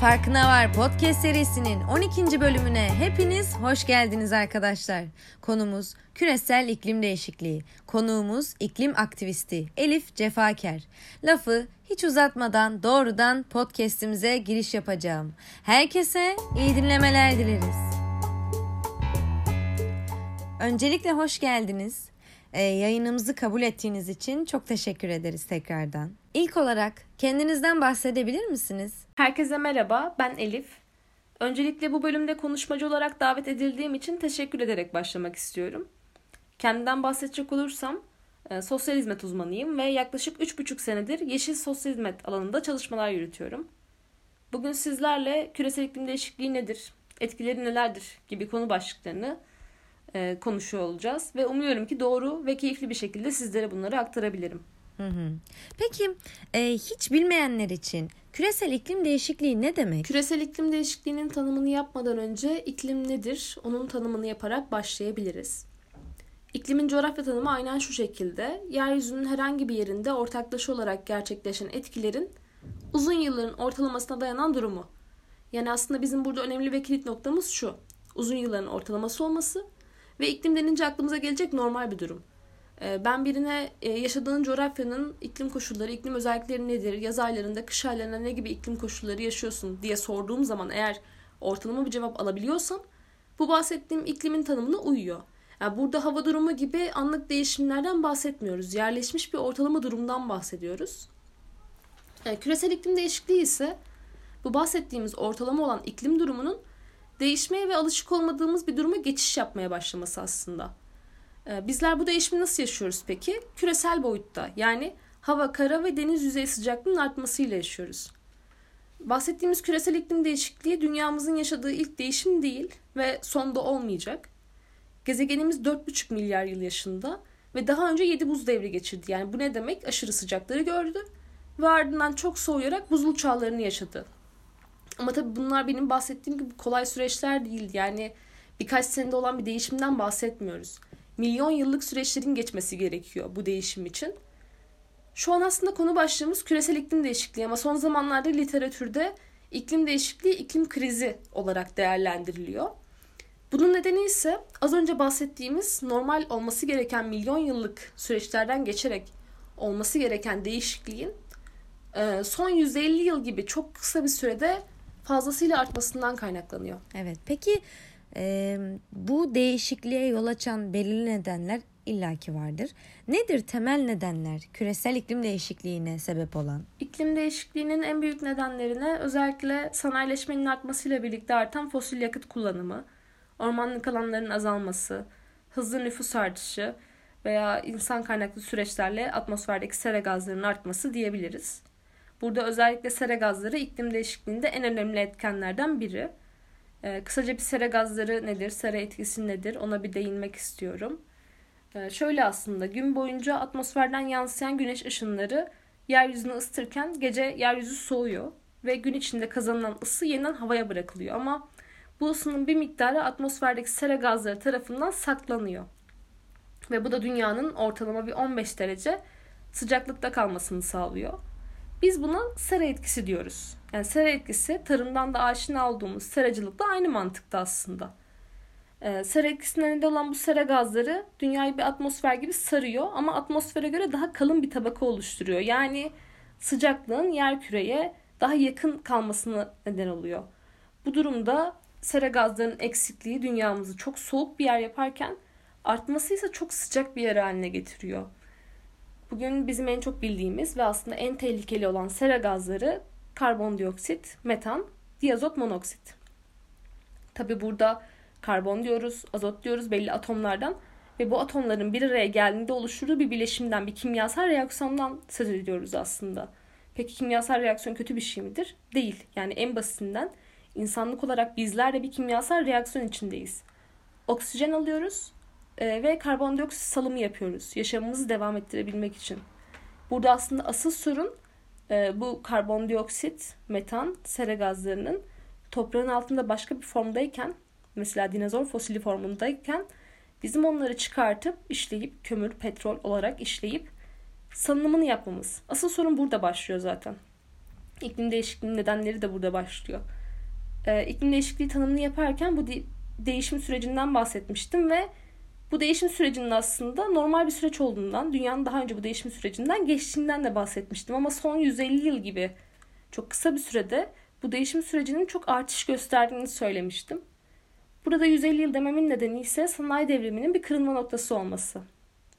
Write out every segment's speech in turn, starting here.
Farkına Var podcast serisinin 12. bölümüne hepiniz hoş geldiniz arkadaşlar. Konumuz küresel iklim değişikliği. Konuğumuz iklim aktivisti Elif Cefaker. Lafı hiç uzatmadan doğrudan podcast'imize giriş yapacağım. Herkese iyi dinlemeler dileriz. Öncelikle hoş geldiniz. Ee, yayınımızı kabul ettiğiniz için çok teşekkür ederiz tekrardan. İlk olarak kendinizden bahsedebilir misiniz? Herkese merhaba, ben Elif. Öncelikle bu bölümde konuşmacı olarak davet edildiğim için teşekkür ederek başlamak istiyorum. Kendimden bahsedecek olursam, e, sosyal hizmet uzmanıyım ve yaklaşık 3,5 senedir yeşil sosyal hizmet alanında çalışmalar yürütüyorum. Bugün sizlerle küresel iklim değişikliği nedir, etkileri nelerdir gibi konu başlıklarını e, konuşuyor olacağız ve umuyorum ki doğru ve keyifli bir şekilde sizlere bunları aktarabilirim. Peki e, hiç bilmeyenler için küresel iklim değişikliği ne demek? Küresel iklim değişikliğinin tanımını yapmadan önce iklim nedir? Onun tanımını yaparak başlayabiliriz. İklimin coğrafya tanımı aynen şu şekilde. Yeryüzünün herhangi bir yerinde ortaklaşa olarak gerçekleşen etkilerin uzun yılların ortalamasına dayanan durumu. Yani aslında bizim burada önemli ve kilit noktamız şu. Uzun yılların ortalaması olması ve iklim denince aklımıza gelecek normal bir durum. Ee, ben birine e, yaşadığın coğrafyanın iklim koşulları, iklim özellikleri nedir, yaz aylarında, kış aylarında ne gibi iklim koşulları yaşıyorsun diye sorduğum zaman eğer ortalama bir cevap alabiliyorsam bu bahsettiğim iklimin tanımına uyuyor. Yani burada hava durumu gibi anlık değişimlerden bahsetmiyoruz. Yerleşmiş bir ortalama durumdan bahsediyoruz. Yani küresel iklim değişikliği ise bu bahsettiğimiz ortalama olan iklim durumunun değişmeye ve alışık olmadığımız bir duruma geçiş yapmaya başlaması aslında. Ee, bizler bu değişimi nasıl yaşıyoruz peki? Küresel boyutta yani hava, kara ve deniz yüzey sıcaklığının artmasıyla yaşıyoruz. Bahsettiğimiz küresel iklim değişikliği dünyamızın yaşadığı ilk değişim değil ve sonda olmayacak. Gezegenimiz 4,5 milyar yıl yaşında ve daha önce 7 buz devri geçirdi. Yani bu ne demek? Aşırı sıcakları gördü ve ardından çok soğuyarak buzul çağlarını yaşadı. Ama tabii bunlar benim bahsettiğim gibi kolay süreçler değil. Yani birkaç senede olan bir değişimden bahsetmiyoruz milyon yıllık süreçlerin geçmesi gerekiyor bu değişim için. Şu an aslında konu başlığımız küresel iklim değişikliği ama son zamanlarda literatürde iklim değişikliği iklim krizi olarak değerlendiriliyor. Bunun nedeni ise az önce bahsettiğimiz normal olması gereken milyon yıllık süreçlerden geçerek olması gereken değişikliğin e, son 150 yıl gibi çok kısa bir sürede fazlasıyla artmasından kaynaklanıyor. Evet. Peki e, bu değişikliğe yol açan belirli nedenler illaki vardır. Nedir temel nedenler küresel iklim değişikliğine sebep olan? İklim değişikliğinin en büyük nedenlerine özellikle sanayileşmenin artmasıyla birlikte artan fosil yakıt kullanımı, ormanlık alanların azalması, hızlı nüfus artışı veya insan kaynaklı süreçlerle atmosferdeki sera gazlarının artması diyebiliriz. Burada özellikle sera gazları iklim değişikliğinde en önemli etkenlerden biri. Ee, kısaca bir sera gazları nedir, sera etkisi nedir ona bir değinmek istiyorum. Ee, şöyle aslında gün boyunca atmosferden yansıyan güneş ışınları yeryüzünü ısıtırken gece yeryüzü soğuyor ve gün içinde kazanılan ısı yeniden havaya bırakılıyor. Ama bu ısının bir miktarı atmosferdeki sera gazları tarafından saklanıyor. Ve bu da dünyanın ortalama bir 15 derece sıcaklıkta kalmasını sağlıyor. Biz buna sera etkisi diyoruz. Yani sera etkisi tarımdan da aşina olduğumuz seracılıkla aynı mantıkta aslında. Ee, sera etkisinden neden olan bu sera gazları dünyayı bir atmosfer gibi sarıyor ama atmosfere göre daha kalın bir tabaka oluşturuyor. Yani sıcaklığın yer küreye daha yakın kalmasına neden oluyor. Bu durumda sera gazlarının eksikliği dünyamızı çok soğuk bir yer yaparken artması ise çok sıcak bir yer haline getiriyor. Bugün bizim en çok bildiğimiz ve aslında en tehlikeli olan sera gazları karbondioksit, metan, diazot monoksit. Tabi burada karbon diyoruz, azot diyoruz belli atomlardan ve bu atomların bir araya geldiğinde oluşturduğu bir bileşimden, bir kimyasal reaksiyondan söz ediyoruz aslında. Peki kimyasal reaksiyon kötü bir şey midir? Değil. Yani en basitinden insanlık olarak bizler de bir kimyasal reaksiyon içindeyiz. Oksijen alıyoruz e, ve karbondioksit salımı yapıyoruz yaşamımızı devam ettirebilmek için. Burada aslında asıl sorun e, bu karbondioksit, metan, sera gazlarının toprağın altında başka bir formdayken mesela dinozor fosili formundayken bizim onları çıkartıp işleyip kömür, petrol olarak işleyip salınımını yapmamız. Asıl sorun burada başlıyor zaten. İklim değişikliğinin nedenleri de burada başlıyor. Ee, iklim değişikliği tanımını yaparken bu de- değişim sürecinden bahsetmiştim ve bu değişim sürecinin aslında normal bir süreç olduğundan, dünyanın daha önce bu değişim sürecinden geçtiğinden de bahsetmiştim. Ama son 150 yıl gibi çok kısa bir sürede bu değişim sürecinin çok artış gösterdiğini söylemiştim. Burada 150 yıl dememin nedeni ise sanayi devriminin bir kırılma noktası olması.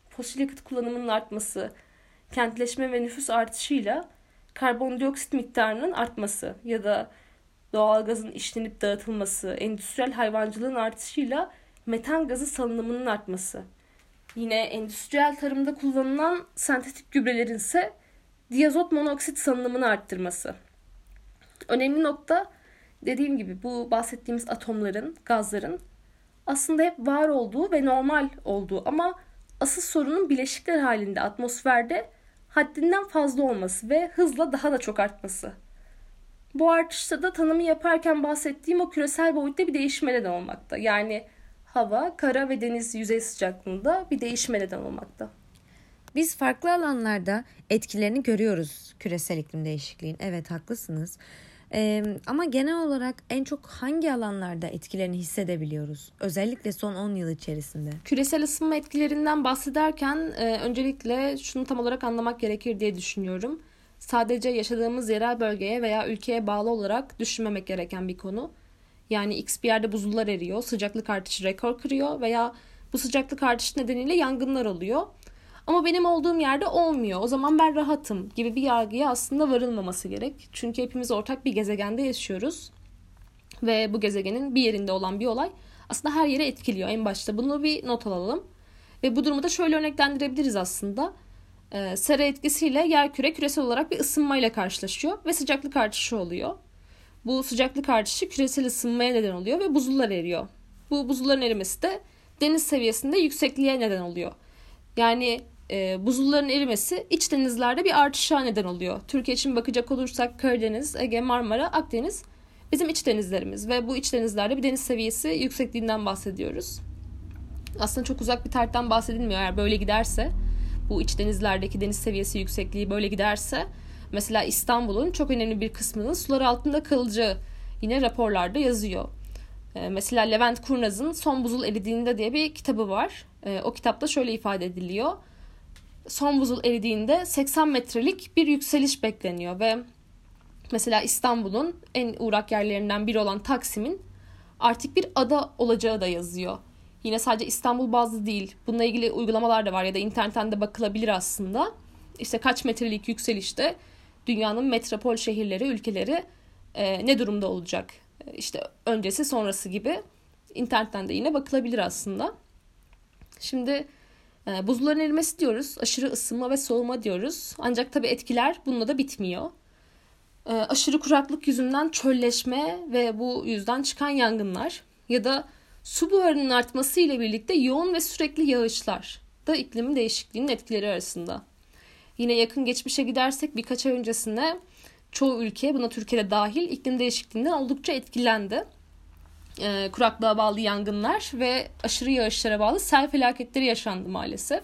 Fosil yakıt kullanımının artması, kentleşme ve nüfus artışıyla karbondioksit miktarının artması ya da doğalgazın işlenip dağıtılması, endüstriyel hayvancılığın artışıyla metan gazı salınımının artması. Yine endüstriyel tarımda kullanılan sentetik gübrelerin ise diazot monoksit salınımını arttırması. Önemli nokta dediğim gibi bu bahsettiğimiz atomların, gazların aslında hep var olduğu ve normal olduğu ama asıl sorunun bileşikler halinde atmosferde haddinden fazla olması ve hızla daha da çok artması. Bu artışta da tanımı yaparken bahsettiğim o küresel boyutta bir değişime neden olmakta. Yani hava, kara ve deniz yüzey sıcaklığında bir değişime neden olmakta. Biz farklı alanlarda etkilerini görüyoruz küresel iklim değişikliğin. Evet haklısınız. Ee, ama genel olarak en çok hangi alanlarda etkilerini hissedebiliyoruz? Özellikle son 10 yıl içerisinde. Küresel ısınma etkilerinden bahsederken e, öncelikle şunu tam olarak anlamak gerekir diye düşünüyorum. Sadece yaşadığımız yerel bölgeye veya ülkeye bağlı olarak düşünmemek gereken bir konu. Yani X bir yerde buzullar eriyor, sıcaklık artışı rekor kırıyor veya bu sıcaklık artışı nedeniyle yangınlar oluyor. Ama benim olduğum yerde olmuyor. O zaman ben rahatım gibi bir yargıya aslında varılmaması gerek. Çünkü hepimiz ortak bir gezegende yaşıyoruz. Ve bu gezegenin bir yerinde olan bir olay aslında her yere etkiliyor en başta. Bunu bir not alalım. Ve bu durumu da şöyle örneklendirebiliriz aslında. Ee, sera etkisiyle yer küre küresel olarak bir ısınmayla karşılaşıyor ve sıcaklık artışı oluyor. Bu sıcaklık artışı küresel ısınmaya neden oluyor ve buzullar eriyor. Bu buzulların erimesi de deniz seviyesinde yüksekliğe neden oluyor. Yani e, buzulların erimesi iç denizlerde bir artışa neden oluyor. Türkiye için bakacak olursak Karadeniz, Ege, Marmara, Akdeniz bizim iç denizlerimiz ve bu iç denizlerde bir deniz seviyesi yüksekliğinden bahsediyoruz. Aslında çok uzak bir tarihten bahsedilmiyor eğer böyle giderse. Bu iç denizlerdeki deniz seviyesi yüksekliği böyle giderse mesela İstanbul'un çok önemli bir kısmının sular altında kalacağı yine raporlarda yazıyor. Ee, mesela Levent Kurnaz'ın Son Buzul Eridiğinde diye bir kitabı var. Ee, o kitapta şöyle ifade ediliyor son buzul eridiğinde 80 metrelik bir yükseliş bekleniyor ve mesela İstanbul'un en uğrak yerlerinden biri olan Taksim'in artık bir ada olacağı da yazıyor. Yine sadece İstanbul bazlı değil. Bununla ilgili uygulamalar da var ya da internetten de bakılabilir aslında. İşte kaç metrelik yükselişte dünyanın metropol şehirleri, ülkeleri e, ne durumda olacak? İşte öncesi sonrası gibi internetten de yine bakılabilir aslında. Şimdi e, buzulların erimesi diyoruz. Aşırı ısınma ve soğuma diyoruz. Ancak tabii etkiler bununla da bitmiyor. E, aşırı kuraklık yüzünden çölleşme ve bu yüzden çıkan yangınlar ya da su buharının artması ile birlikte yoğun ve sürekli yağışlar da iklimin değişikliğinin etkileri arasında. Yine yakın geçmişe gidersek birkaç ay öncesinde çoğu ülke buna Türkiye'de dahil iklim değişikliğinden oldukça etkilendi e, kuraklığa bağlı yangınlar ve aşırı yağışlara bağlı sel felaketleri yaşandı maalesef.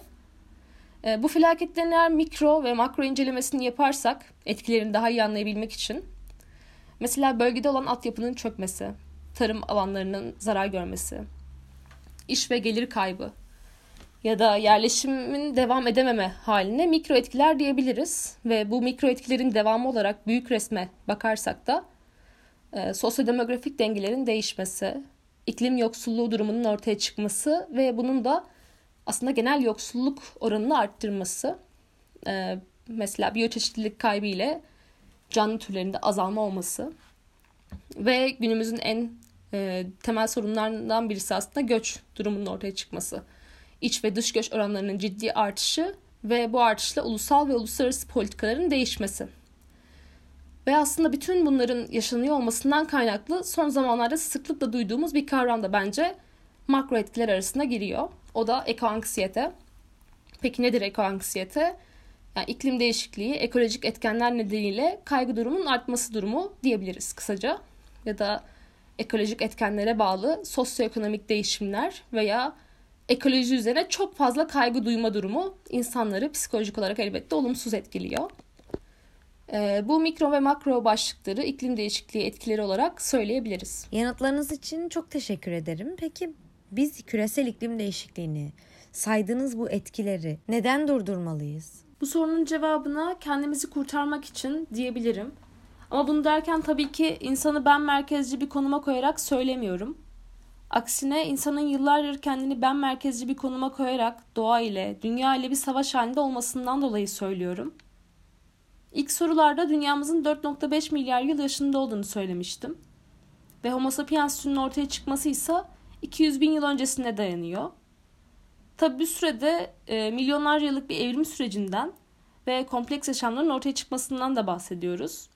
E, bu felaketlerin eğer mikro ve makro incelemesini yaparsak etkilerini daha iyi anlayabilmek için mesela bölgede olan altyapının çökmesi, tarım alanlarının zarar görmesi, iş ve gelir kaybı ya da yerleşimin devam edememe haline mikro etkiler diyebiliriz ve bu mikro etkilerin devamı olarak büyük resme bakarsak da e, sosyodemografik dengelerin değişmesi, iklim yoksulluğu durumunun ortaya çıkması ve bunun da aslında genel yoksulluk oranını arttırması. E, mesela biyoçeşitlilik kaybı ile canlı türlerinde azalma olması ve günümüzün en e, temel sorunlarından birisi aslında göç durumunun ortaya çıkması. İç ve dış göç oranlarının ciddi artışı ve bu artışla ulusal ve uluslararası politikaların değişmesi. Ve aslında bütün bunların yaşanıyor olmasından kaynaklı son zamanlarda sıklıkla duyduğumuz bir kavram da bence makro etkiler arasında giriyor. O da ekoanksiyete. Peki nedir ekoanksiyete? Yani iklim değişikliği, ekolojik etkenler nedeniyle kaygı durumunun artması durumu diyebiliriz kısaca. Ya da ekolojik etkenlere bağlı sosyoekonomik değişimler veya ekoloji üzerine çok fazla kaygı duyma durumu insanları psikolojik olarak elbette olumsuz etkiliyor. E, bu mikro ve makro başlıkları iklim değişikliği etkileri olarak söyleyebiliriz. Yanıtlarınız için çok teşekkür ederim. Peki biz küresel iklim değişikliğini, saydığınız bu etkileri neden durdurmalıyız? Bu sorunun cevabına kendimizi kurtarmak için diyebilirim. Ama bunu derken tabii ki insanı ben merkezci bir konuma koyarak söylemiyorum. Aksine insanın yıllardır kendini ben merkezci bir konuma koyarak doğa ile, dünya ile bir savaş halinde olmasından dolayı söylüyorum. İlk sorularda dünyamızın 4.5 milyar yıl yaşında olduğunu söylemiştim. Ve Homo sapiens türünün ortaya çıkması ise 200 bin yıl öncesine dayanıyor. Tabi bu sürede e, milyonlarca yıllık bir evrim sürecinden ve kompleks yaşamların ortaya çıkmasından da bahsediyoruz.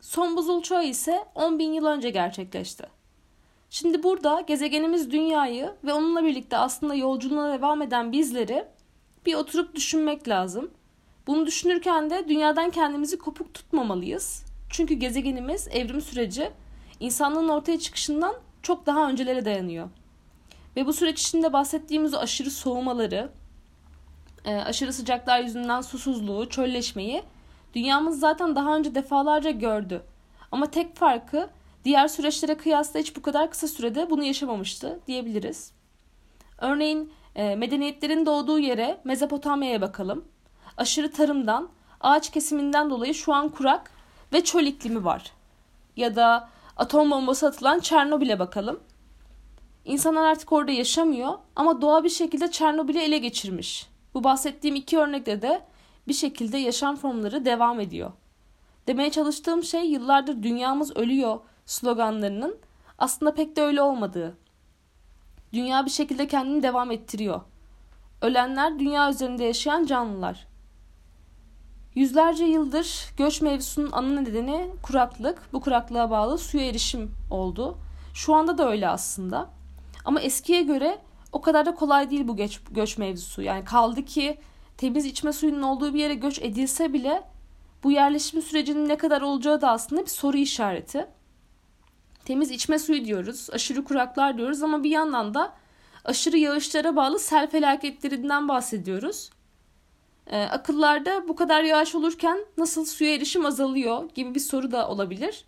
Son buzul çağı ise 10 bin yıl önce gerçekleşti. Şimdi burada gezegenimiz dünyayı ve onunla birlikte aslında yolculuğuna devam eden bizleri bir oturup düşünmek lazım. Bunu düşünürken de dünyadan kendimizi kopuk tutmamalıyız. Çünkü gezegenimiz evrim süreci insanlığın ortaya çıkışından çok daha öncelere dayanıyor. Ve bu süreç içinde bahsettiğimiz aşırı soğumaları, e, aşırı sıcaklar yüzünden susuzluğu, çölleşmeyi dünyamız zaten daha önce defalarca gördü. Ama tek farkı diğer süreçlere kıyasla hiç bu kadar kısa sürede bunu yaşamamıştı diyebiliriz. Örneğin e, medeniyetlerin doğduğu yere Mezopotamya'ya bakalım. Aşırı tarımdan, ağaç kesiminden dolayı şu an kurak ve çöl iklimi var. Ya da atom bombası atılan Çernobil'e bakalım. İnsanlar artık orada yaşamıyor ama doğa bir şekilde Çernobil'i ele geçirmiş. Bu bahsettiğim iki örnekte de bir şekilde yaşam formları devam ediyor. Demeye çalıştığım şey yıllardır dünyamız ölüyor sloganlarının aslında pek de öyle olmadığı. Dünya bir şekilde kendini devam ettiriyor. Ölenler dünya üzerinde yaşayan canlılar. Yüzlerce yıldır göç mevzusunun ana nedeni kuraklık. Bu kuraklığa bağlı suya erişim oldu. Şu anda da öyle aslında. Ama eskiye göre o kadar da kolay değil bu göç, göç mevzusu. Yani kaldı ki temiz içme suyunun olduğu bir yere göç edilse bile bu yerleşim sürecinin ne kadar olacağı da aslında bir soru işareti. Temiz içme suyu diyoruz, aşırı kuraklar diyoruz ama bir yandan da aşırı yağışlara bağlı sel felaketlerinden bahsediyoruz. Ee, akıllarda bu kadar yağış olurken nasıl suya erişim azalıyor gibi bir soru da olabilir.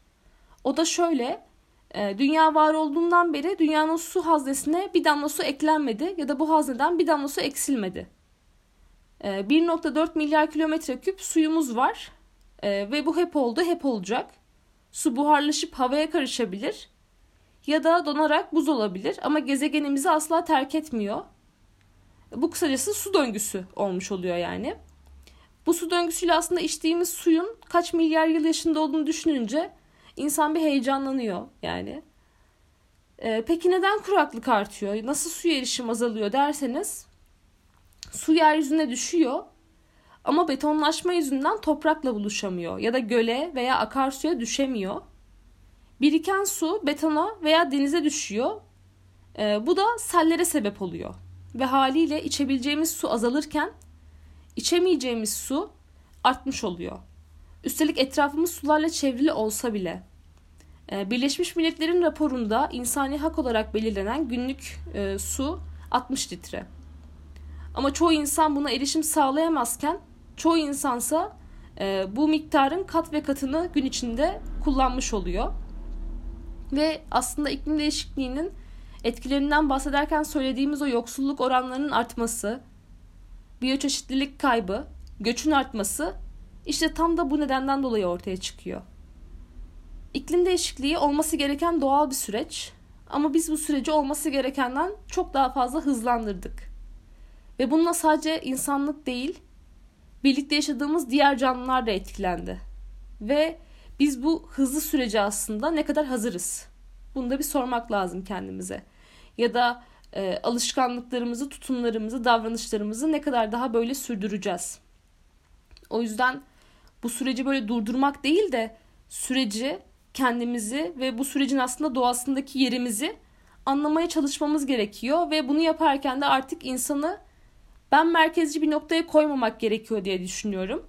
O da şöyle, e, dünya var olduğundan beri dünyanın su haznesine bir damla su eklenmedi ya da bu hazneden bir damla su eksilmedi. E, 1.4 milyar kilometre küp suyumuz var e, ve bu hep oldu, hep olacak. Su buharlaşıp havaya karışabilir ya da donarak buz olabilir ama gezegenimizi asla terk etmiyor. Bu kısacası su döngüsü olmuş oluyor yani. Bu su döngüsüyle aslında içtiğimiz suyun kaç milyar yıl yaşında olduğunu düşününce insan bir heyecanlanıyor yani. Ee, peki neden kuraklık artıyor? Nasıl suya erişim azalıyor derseniz su yeryüzüne düşüyor ama betonlaşma yüzünden toprakla buluşamıyor ya da göle veya akarsuya düşemiyor. Biriken su betona veya denize düşüyor. Ee, bu da sellere sebep oluyor. Ve haliyle içebileceğimiz su azalırken içemeyeceğimiz su artmış oluyor. Üstelik etrafımız sularla çevrili olsa bile. Ee, Birleşmiş Milletler'in raporunda insani hak olarak belirlenen günlük e, su 60 litre. Ama çoğu insan buna erişim sağlayamazken çoğu insansa e, bu miktarın kat ve katını gün içinde kullanmış oluyor. Ve aslında iklim değişikliğinin etkilerinden bahsederken söylediğimiz o yoksulluk oranlarının artması, biyoçeşitlilik kaybı, göçün artması işte tam da bu nedenden dolayı ortaya çıkıyor. İklim değişikliği olması gereken doğal bir süreç ama biz bu süreci olması gerekenden çok daha fazla hızlandırdık. Ve bununla sadece insanlık değil, birlikte yaşadığımız diğer canlılar da etkilendi. Ve biz bu hızlı sürece aslında ne kadar hazırız? Bunu da bir sormak lazım kendimize. Ya da e, alışkanlıklarımızı, tutumlarımızı, davranışlarımızı ne kadar daha böyle sürdüreceğiz? O yüzden bu süreci böyle durdurmak değil de süreci kendimizi ve bu sürecin aslında doğasındaki yerimizi anlamaya çalışmamız gerekiyor ve bunu yaparken de artık insanı ben merkezci bir noktaya koymamak gerekiyor diye düşünüyorum.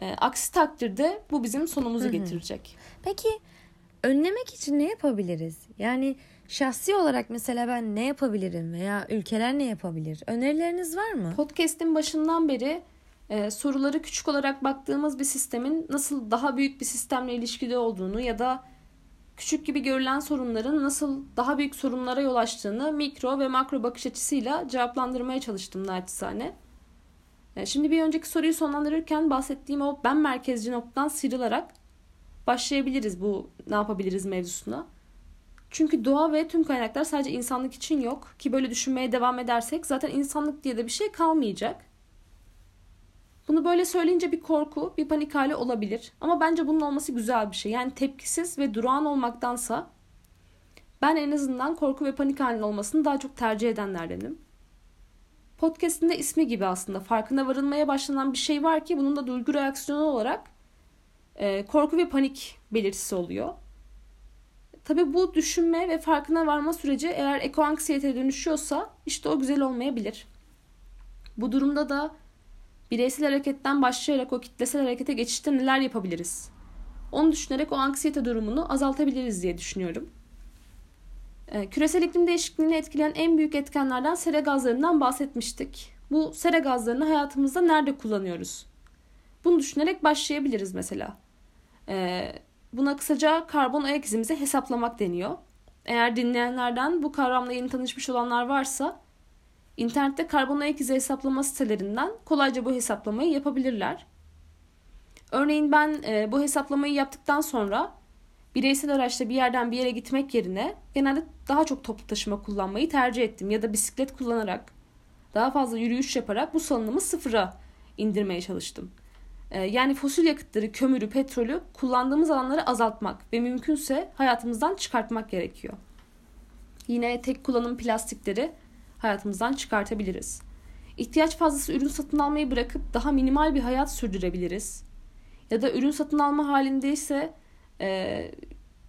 E, aksi takdirde bu bizim sonumuzu Hı-hı. getirecek. Peki önlemek için ne yapabiliriz? Yani şahsi olarak mesela ben ne yapabilirim veya ülkeler ne yapabilir? Önerileriniz var mı? Podcast'in başından beri e, soruları küçük olarak baktığımız bir sistemin nasıl daha büyük bir sistemle ilişkide olduğunu ya da küçük gibi görülen sorunların nasıl daha büyük sorunlara yol açtığını mikro ve makro bakış açısıyla cevaplandırmaya çalıştım naçizane. Şimdi bir önceki soruyu sonlandırırken bahsettiğim o ben merkezci noktadan sıyrılarak başlayabiliriz bu ne yapabiliriz mevzusuna. Çünkü doğa ve tüm kaynaklar sadece insanlık için yok ki böyle düşünmeye devam edersek zaten insanlık diye de bir şey kalmayacak. Bunu böyle söyleyince bir korku, bir panik hali olabilir. Ama bence bunun olması güzel bir şey. Yani tepkisiz ve durağan olmaktansa ben en azından korku ve panik halinin olmasını daha çok tercih edenlerdenim. Podcast'in de ismi gibi aslında farkına varılmaya başlanan bir şey var ki bunun da duygu reaksiyonu olarak e, korku ve panik belirtisi oluyor. Tabi bu düşünme ve farkına varma süreci eğer ekoanksiyeteye dönüşüyorsa işte o güzel olmayabilir. Bu durumda da bireysel hareketten başlayarak o kitlesel harekete geçişte neler yapabiliriz? Onu düşünerek o anksiyete durumunu azaltabiliriz diye düşünüyorum. Ee, küresel iklim değişikliğini etkileyen en büyük etkenlerden sera gazlarından bahsetmiştik. Bu sera gazlarını hayatımızda nerede kullanıyoruz? Bunu düşünerek başlayabiliriz mesela. Ee, buna kısaca karbon ayak izimizi hesaplamak deniyor. Eğer dinleyenlerden bu kavramla yeni tanışmış olanlar varsa İnternette karbon ayak izi hesaplama sitelerinden kolayca bu hesaplamayı yapabilirler. Örneğin ben e, bu hesaplamayı yaptıktan sonra bireysel araçla bir yerden bir yere gitmek yerine genelde daha çok toplu taşıma kullanmayı tercih ettim ya da bisiklet kullanarak daha fazla yürüyüş yaparak bu salınımı sıfıra indirmeye çalıştım. E, yani fosil yakıtları, kömürü, petrolü kullandığımız alanları azaltmak ve mümkünse hayatımızdan çıkartmak gerekiyor. Yine tek kullanım plastikleri hayatımızdan çıkartabiliriz. İhtiyaç fazlası ürün satın almayı bırakıp daha minimal bir hayat sürdürebiliriz. Ya da ürün satın alma halindeyse e,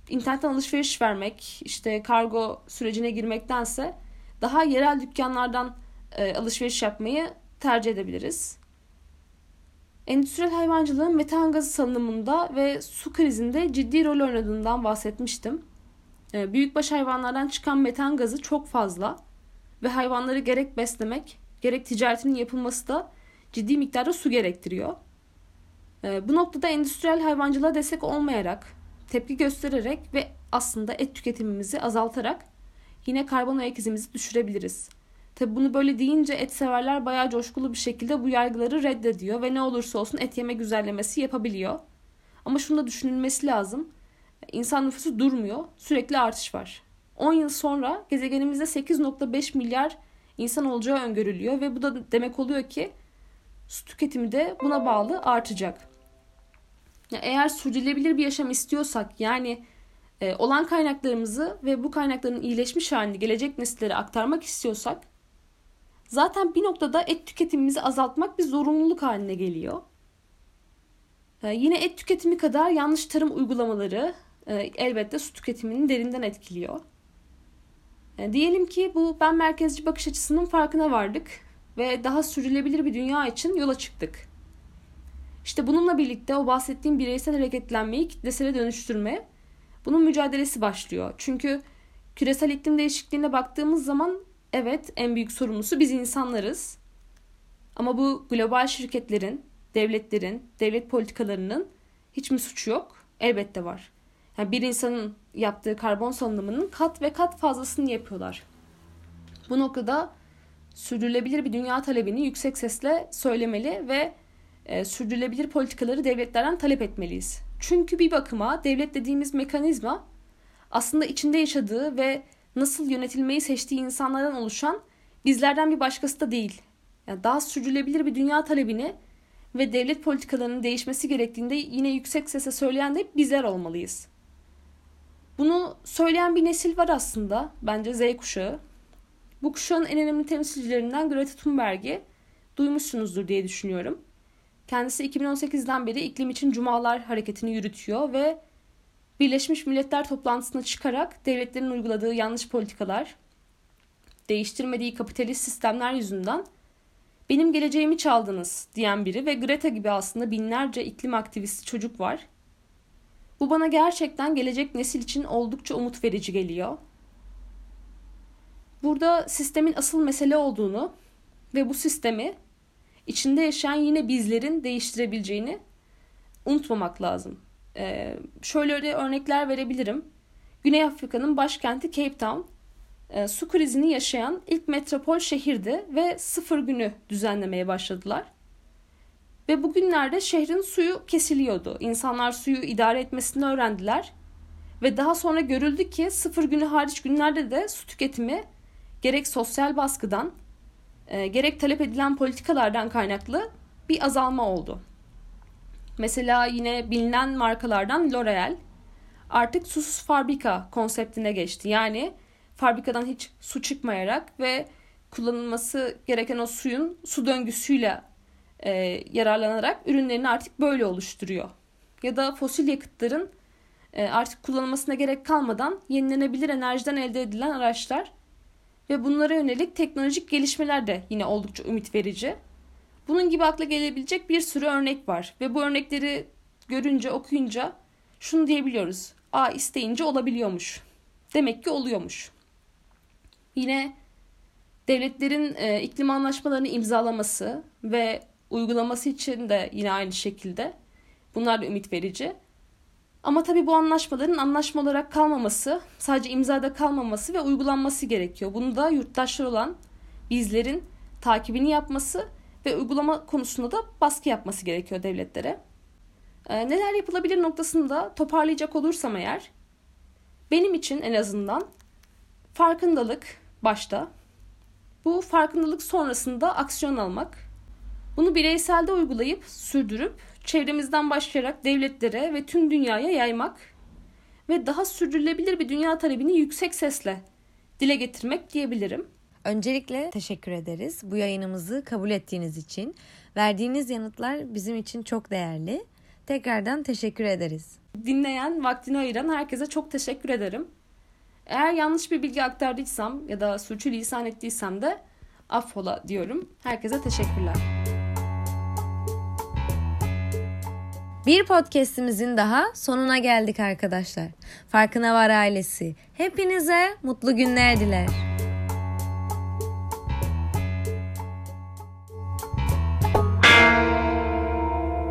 internetten alışveriş vermek, işte kargo sürecine girmektense daha yerel dükkanlardan e, alışveriş yapmayı tercih edebiliriz. Endüstriyel hayvancılığın metan gazı salınımında ve su krizinde ciddi rol oynadığından bahsetmiştim. E, büyükbaş hayvanlardan çıkan metan gazı çok fazla ve hayvanları gerek beslemek gerek ticaretinin yapılması da ciddi miktarda su gerektiriyor. E, bu noktada endüstriyel hayvancılığa destek olmayarak, tepki göstererek ve aslında et tüketimimizi azaltarak yine karbon ayak izimizi düşürebiliriz. Tabi bunu böyle deyince et severler bayağı coşkulu bir şekilde bu yargıları reddediyor ve ne olursa olsun et yeme güzellemesi yapabiliyor. Ama şunu da düşünülmesi lazım. İnsan nüfusu durmuyor. Sürekli artış var. 10 yıl sonra gezegenimizde 8.5 milyar insan olacağı öngörülüyor ve bu da demek oluyor ki su tüketimi de buna bağlı artacak. Eğer sürdürülebilir bir yaşam istiyorsak yani e, olan kaynaklarımızı ve bu kaynakların iyileşmiş halini gelecek nesillere aktarmak istiyorsak zaten bir noktada et tüketimimizi azaltmak bir zorunluluk haline geliyor. E, yine et tüketimi kadar yanlış tarım uygulamaları e, elbette su tüketimini derinden etkiliyor. E, diyelim ki bu ben merkezci bakış açısının farkına vardık ve daha sürdürülebilir bir dünya için yola çıktık. İşte bununla birlikte o bahsettiğim bireysel hareketlenmeyi kitlesele dönüştürme, bunun mücadelesi başlıyor. Çünkü küresel iklim değişikliğine baktığımız zaman evet en büyük sorumlusu biz insanlarız. Ama bu global şirketlerin, devletlerin, devlet politikalarının hiç mi suçu yok? Elbette var. Yani bir insanın yaptığı karbon salınımının kat ve kat fazlasını yapıyorlar. Bu noktada sürdürülebilir bir dünya talebini yüksek sesle söylemeli ve e, sürdürülebilir politikaları devletlerden talep etmeliyiz. Çünkü bir bakıma devlet dediğimiz mekanizma aslında içinde yaşadığı ve nasıl yönetilmeyi seçtiği insanlardan oluşan bizlerden bir başkası da değil. Yani daha sürdürülebilir bir dünya talebini ve devlet politikalarının değişmesi gerektiğinde yine yüksek sesle söyleyen de bizler olmalıyız. Bunu söyleyen bir nesil var aslında. Bence Z kuşağı. Bu kuşağın en önemli temsilcilerinden Greta Thunberg'i duymuşsunuzdur diye düşünüyorum. Kendisi 2018'den beri iklim için Cumalar hareketini yürütüyor ve Birleşmiş Milletler toplantısına çıkarak devletlerin uyguladığı yanlış politikalar, değiştirmediği kapitalist sistemler yüzünden benim geleceğimi çaldınız diyen biri ve Greta gibi aslında binlerce iklim aktivisti çocuk var. Bu bana gerçekten gelecek nesil için oldukça umut verici geliyor. Burada sistemin asıl mesele olduğunu ve bu sistemi içinde yaşayan yine bizlerin değiştirebileceğini unutmamak lazım. Ee, şöyle örnekler verebilirim. Güney Afrika'nın başkenti Cape Town e, su krizini yaşayan ilk metropol şehirdi ve sıfır günü düzenlemeye başladılar. Ve bugünlerde şehrin suyu kesiliyordu. İnsanlar suyu idare etmesini öğrendiler. Ve daha sonra görüldü ki sıfır günü hariç günlerde de su tüketimi gerek sosyal baskıdan e, gerek talep edilen politikalardan kaynaklı bir azalma oldu. Mesela yine bilinen markalardan L'Oreal artık susuz fabrika konseptine geçti. Yani fabrikadan hiç su çıkmayarak ve kullanılması gereken o suyun su döngüsüyle e, yararlanarak ürünlerini artık böyle oluşturuyor. Ya da fosil yakıtların e, artık kullanılmasına gerek kalmadan yenilenebilir enerjiden elde edilen araçlar ve bunlara yönelik teknolojik gelişmeler de yine oldukça ümit verici. Bunun gibi akla gelebilecek bir sürü örnek var ve bu örnekleri görünce okuyunca şunu diyebiliyoruz. A isteyince olabiliyormuş. Demek ki oluyormuş. Yine devletlerin e, iklim anlaşmalarını imzalaması ve uygulaması için de yine aynı şekilde bunlar da ümit verici. Ama tabii bu anlaşmaların anlaşma olarak kalmaması, sadece imzada kalmaması ve uygulanması gerekiyor. Bunu da yurttaşlar olan bizlerin takibini yapması ve uygulama konusunda da baskı yapması gerekiyor devletlere. Ee, neler yapılabilir noktasında toparlayacak olursam eğer, benim için en azından farkındalık başta, bu farkındalık sonrasında aksiyon almak, bunu bireyselde uygulayıp sürdürüp çevremizden başlayarak devletlere ve tüm dünyaya yaymak ve daha sürdürülebilir bir dünya talebini yüksek sesle dile getirmek diyebilirim. Öncelikle teşekkür ederiz bu yayınımızı kabul ettiğiniz için. Verdiğiniz yanıtlar bizim için çok değerli. Tekrardan teşekkür ederiz. Dinleyen, vaktini ayıran herkese çok teşekkür ederim. Eğer yanlış bir bilgi aktardıysam ya da sürçülisan ettiysem de affola diyorum. Herkese teşekkürler. Bir podcast'imizin daha sonuna geldik arkadaşlar. Farkına var ailesi. Hepinize mutlu günler diler.